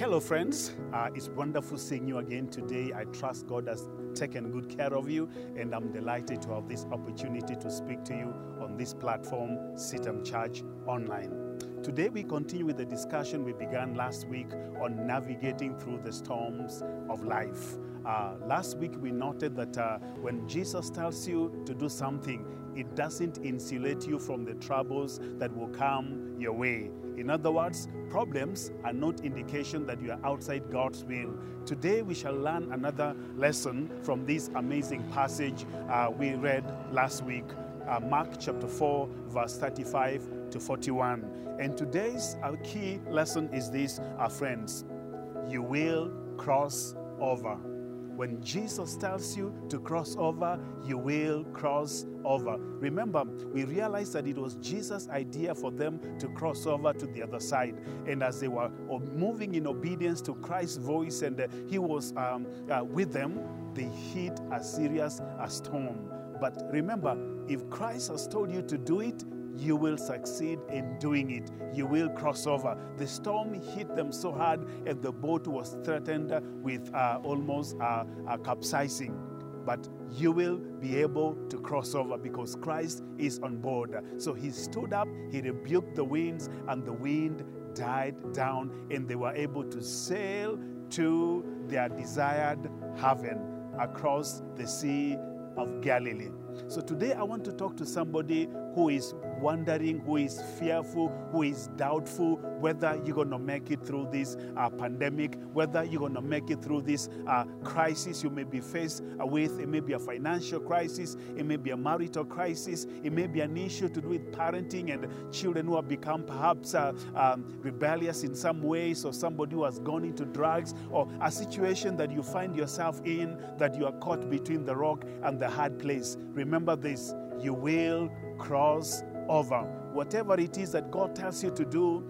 Hello, friends. Uh, it's wonderful seeing you again today. I trust God has taken good care of you, and I'm delighted to have this opportunity to speak to you on this platform, CITAM Church Online. Today, we continue with the discussion we began last week on navigating through the storms of life. Uh, last week, we noted that uh, when Jesus tells you to do something, it doesn't insulate you from the troubles that will come your way. In other words, problems are not indication that you are outside God's will. Today we shall learn another lesson from this amazing passage uh, we read last week, uh, Mark chapter 4, verse 35 to 41. And today's our key lesson is this, our friends. You will cross over. When Jesus tells you to cross over, you will cross over. Remember, we realized that it was Jesus' idea for them to cross over to the other side. And as they were moving in obedience to Christ's voice and uh, He was um, uh, with them, they hit a serious a storm. But remember, if Christ has told you to do it, you will succeed in doing it. You will cross over. The storm hit them so hard, and the boat was threatened with uh, almost uh, uh, capsizing. But you will be able to cross over because Christ is on board. So he stood up, he rebuked the winds, and the wind died down, and they were able to sail to their desired haven across the Sea of Galilee. So today I want to talk to somebody who is wondering, who is fearful, who is doubtful whether you're going to make it through this uh, pandemic, whether you're going to make it through this uh, crisis you may be faced with. It may be a financial crisis, it may be a marital crisis, it may be an issue to do with parenting and children who have become perhaps uh, um, rebellious in some ways, or somebody who has gone into drugs, or a situation that you find yourself in that you are caught between the rock and the hard place. Remember this you will cross over. Whatever it is that God tells you to do,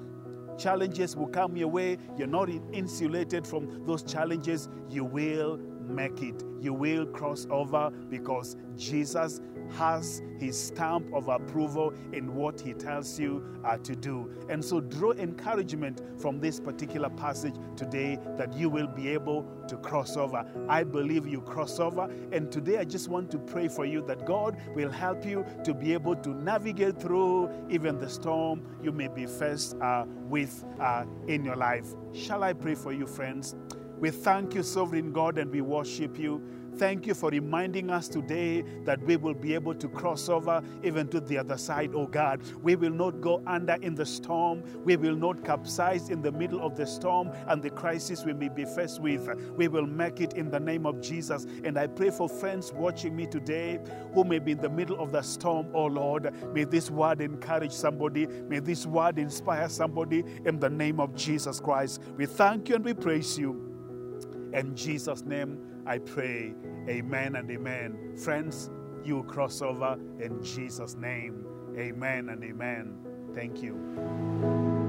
challenges will come your way. You're not insulated from those challenges. You will make it. You will cross over because Jesus has his stamp of approval in what he tells you uh, to do. And so, draw encouragement from this particular passage today that you will be able to cross over. I believe you cross over. And today, I just want to pray for you that God will help you to be able to navigate through even the storm you may be faced uh, with uh, in your life. Shall I pray for you, friends? We thank you, sovereign God, and we worship you. Thank you for reminding us today that we will be able to cross over even to the other side, oh God. We will not go under in the storm. We will not capsize in the middle of the storm and the crisis we may be faced with. We will make it in the name of Jesus. And I pray for friends watching me today who may be in the middle of the storm, oh Lord. May this word encourage somebody. May this word inspire somebody in the name of Jesus Christ. We thank you and we praise you. In Jesus' name, I pray. Amen and amen. Friends, you cross over in Jesus' name. Amen and amen. Thank you.